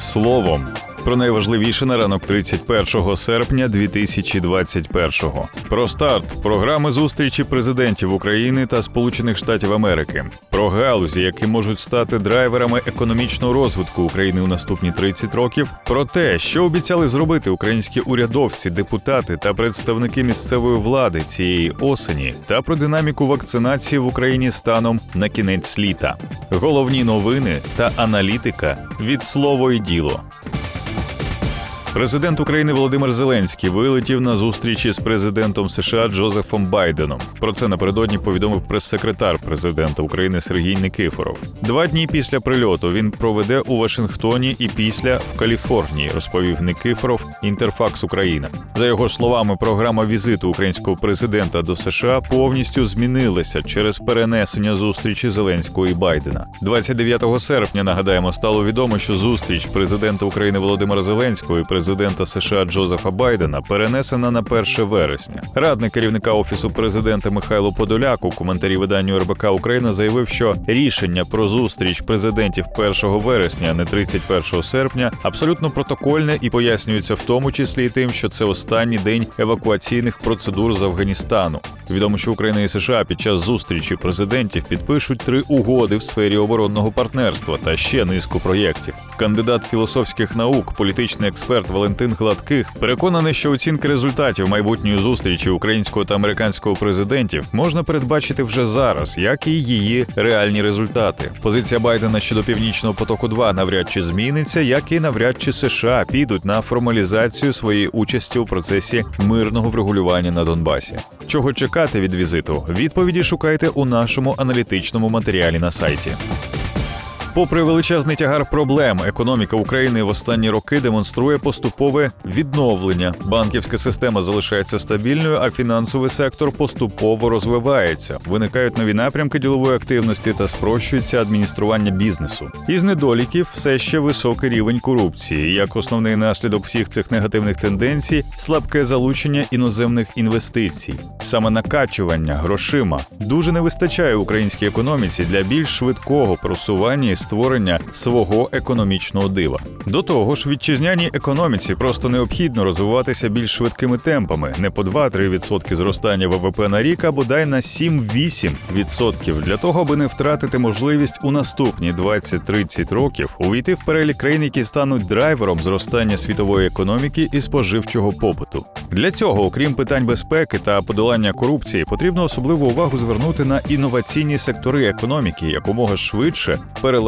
словом. Про найважливіше на ранок 31 серпня 2021-го. Про старт програми зустрічі президентів України та Сполучених Штатів Америки, про галузі, які можуть стати драйверами економічного розвитку України у наступні 30 років, про те, що обіцяли зробити українські урядовці, депутати та представники місцевої влади цієї осені, та про динаміку вакцинації в Україні станом на кінець літа. Головні новини та аналітика від слово і діло. Президент України Володимир Зеленський вилетів на зустрічі з президентом США Джозефом Байденом. Про це напередодні повідомив прес-секретар президента України Сергій Никифоров. Два дні після прильоту він проведе у Вашингтоні і після в Каліфорнії, розповів Никифоров. Інтерфакс Україна. За його словами, програма візиту українського президента до США повністю змінилася через перенесення зустрічі Зеленського і Байдена. 29 серпня нагадаємо, стало відомо, що зустріч президента України Володимира Зеленського і президента США Джозефа Байдена перенесена на 1 вересня. Радник керівника офісу президента Михайло Подоляк у коментарі виданню РБК Україна заявив, що рішення про зустріч президентів 1 вересня, а не 31 серпня, абсолютно протокольне і пояснюється в тому числі і тим, що це останній день евакуаційних процедур з Афганістану. Відомо, що Україна і США під час зустрічі президентів підпишуть три угоди в сфері оборонного партнерства та ще низку проєктів. Кандидат філософських наук, політичний експерт Валентин Гладких переконаний, що оцінки результатів майбутньої зустрічі українського та американського президентів можна передбачити вже зараз, як і її реальні результати. Позиція Байдена щодо північного потоку 2 навряд чи зміниться, як і навряд чи США підуть на формалізацію своєї участі у процесі мирного врегулювання на Донбасі. Чого чекати від візиту? Відповіді шукайте у нашому аналітичному матеріалі на сайті. Попри величезний тягар проблем, економіка України в останні роки демонструє поступове відновлення. Банківська система залишається стабільною, а фінансовий сектор поступово розвивається. Виникають нові напрямки ділової активності та спрощується адміністрування бізнесу. Із недоліків все ще високий рівень корупції. Як основний наслідок всіх цих негативних тенденцій, слабке залучення іноземних інвестицій, саме накачування грошима дуже не вистачає українській економіці для більш швидкого просування створення свого економічного дива. До того ж, вітчизняній економіці просто необхідно розвиватися більш швидкими темпами, не по 2-3% зростання ВВП на рік, а бодай на 7-8% для того, аби не втратити можливість у наступні 20-30 років увійти в перелік країн, які стануть драйвером зростання світової економіки і споживчого попиту. Для цього, окрім питань безпеки та подолання корупції, потрібно особливу увагу звернути на інноваційні сектори економіки якомога швидше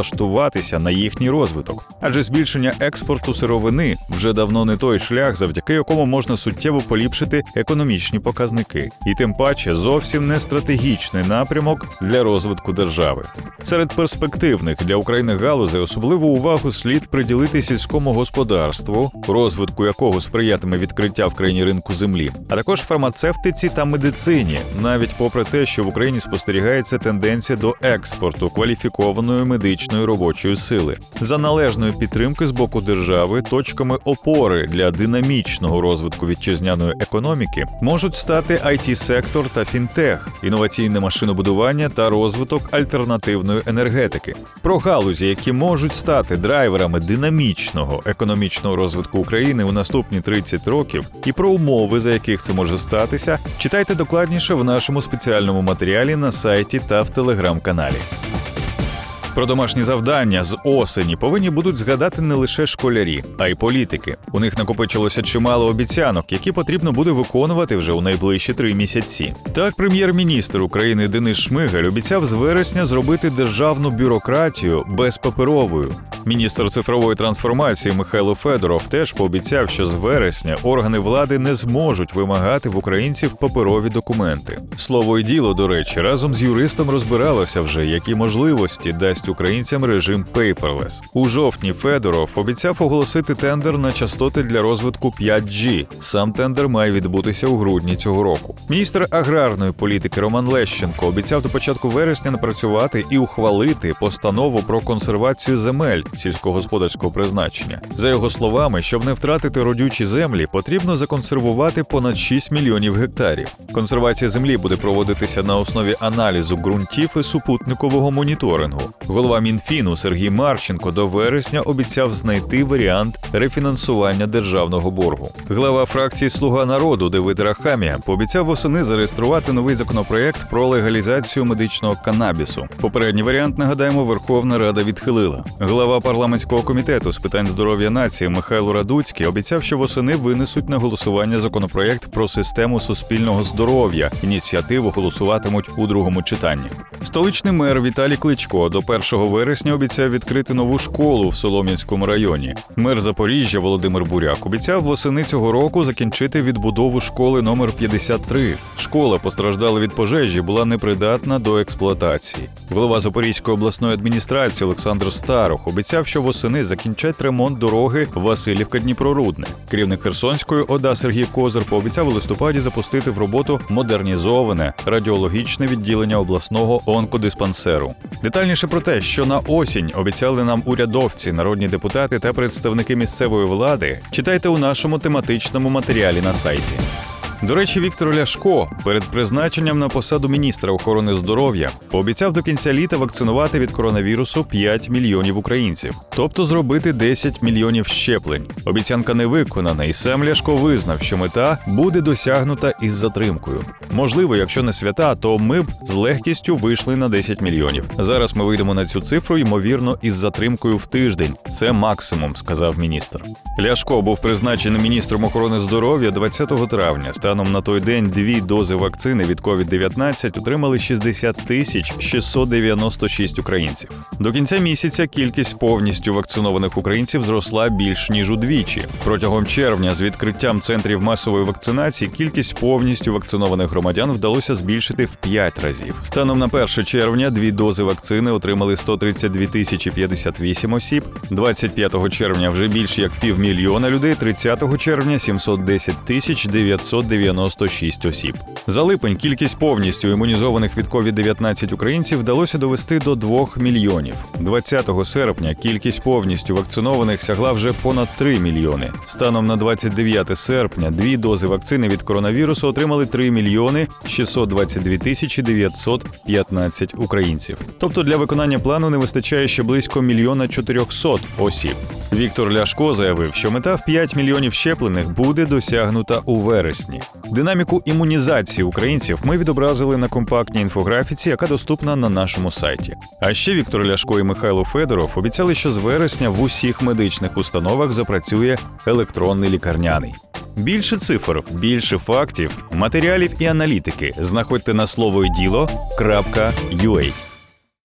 перелаштуватися на їхній розвиток, адже збільшення експорту сировини вже давно не той шлях, завдяки якому можна суттєво поліпшити економічні показники, і тим паче зовсім не стратегічний напрямок для розвитку держави. Серед перспективних для України галузей особливу увагу слід приділити сільському господарству, розвитку якого сприятиме відкриття в країні ринку землі, а також фармацевтиці та медицині, навіть попри те, що в Україні спостерігається тенденція до експорту кваліфікованої медичної робочої сили за належної підтримки з боку держави, точками опори для динамічного розвитку вітчизняної економіки можуть стати it сектор та фінтех, інноваційне машинобудування та розвиток альтернативної енергетики. Про галузі, які можуть стати драйверами динамічного економічного розвитку України у наступні 30 років, і про умови, за яких це може статися, читайте докладніше в нашому спеціальному матеріалі на сайті та в телеграм-каналі. Про домашні завдання з осені повинні будуть згадати не лише школярі, а й політики. У них накопичилося чимало обіцянок, які потрібно буде виконувати вже у найближчі три місяці. Так, прем'єр-міністр України Денис Шмигаль обіцяв з вересня зробити державну бюрократію безпаперовою. Міністр цифрової трансформації Михайло Федоров теж пообіцяв, що з вересня органи влади не зможуть вимагати в українців паперові документи. Слово і діло, до речі, разом з юристом розбиралося вже, які можливості дасть українцям режим paperless. У жовтні Федоров обіцяв оголосити тендер на частоти для розвитку 5G. Сам тендер має відбутися у грудні цього року. Міністр аграрної політики Роман Лещенко обіцяв до початку вересня напрацювати і ухвалити постанову про консервацію земель сільськогосподарського призначення. За його словами, щоб не втратити родючі землі, потрібно законсервувати понад 6 мільйонів гектарів. Консервація землі буде проводитися на основі аналізу ґрунтів і супутникового моніторингу. Голова Мінфіну Сергій Марченко до вересня обіцяв знайти варіант рефінансування державного боргу. Глава фракції Слуга народу Давид Рахамія пообіцяв восени зареєструвати новий законопроект про легалізацію медичного канабісу. Попередній варіант нагадаємо, Верховна Рада відхилила. Глава парламентського комітету з питань здоров'я нації Михайло Радуцький обіцяв, що восени винесуть на голосування законопроект про систему суспільного здоров'я. Ініціативу голосуватимуть у другому читанні. Столичний мер Віталій Кличко до 1 вересня обіцяв відкрити нову школу в Солом'янському районі. Мер Запоріжжя Володимир Буряк обіцяв восени цього року закінчити відбудову школи номер 53. Школа постраждала від пожежі, була непридатна до експлуатації. Голова Запорізької обласної адміністрації Олександр Старох обіцяв, що восени закінчать ремонт дороги Васильівка Дніпрорудне. Керівник Херсонської ОДА Сергій Козир пообіцяв у листопаді запустити в роботу модернізоване радіологічне відділення обласного онкодиспансеру. Детальніше про те, що на осінь обіцяли нам урядовці, народні депутати та представники місцевої влади, читайте у нашому тематичному матеріалі на сайті. До речі, Віктор Ляшко перед призначенням на посаду міністра охорони здоров'я пообіцяв до кінця літа вакцинувати від коронавірусу 5 мільйонів українців, тобто зробити 10 мільйонів щеплень. Обіцянка не виконана, і сам Ляшко визнав, що мета буде досягнута із затримкою. Можливо, якщо не свята, то ми б з легкістю вийшли на 10 мільйонів. Зараз ми вийдемо на цю цифру, ймовірно, із затримкою в тиждень. Це максимум, сказав міністр. Ляшко був призначений міністром охорони здоров'я 20 травня. Станом на той день дві дози вакцини від COVID-19 отримали 60 тисяч 696 українців. До кінця місяця кількість повністю вакцинованих українців зросла більш ніж удвічі. Протягом червня з відкриттям центрів масової вакцинації кількість повністю вакцинованих громадян вдалося збільшити в 5 разів. Станом на 1 червня дві дози вакцини отримали 132 тисячі 58 осіб. 25 червня вже більше як півмільйона людей. 30 червня 710 тисяч 996 осіб. За липень кількість повністю імунізованих від COVID-19 українців вдалося довести до 2 мільйонів. 20 серпня кількість повністю вакцинованих сягла вже понад 3 мільйони. Станом на 29 серпня дві дози вакцини від коронавірусу отримали 3 мільйони 622 тисячі 915 українців. Тобто для виконання плану не вистачає ще близько мільйона 400 осіб. Віктор Ляшко заявив, що мета в 5 мільйонів щеплених буде досягнута у вересні. Динаміку імунізації українців ми відобразили на компактній інфографіці, яка доступна на нашому сайті. А ще Віктор Ляшко і Михайло Федоров обіцяли, що з вересня в усіх медичних установах запрацює електронний лікарняний. Більше цифр, більше фактів, матеріалів і аналітики знаходьте на слово діло.ua.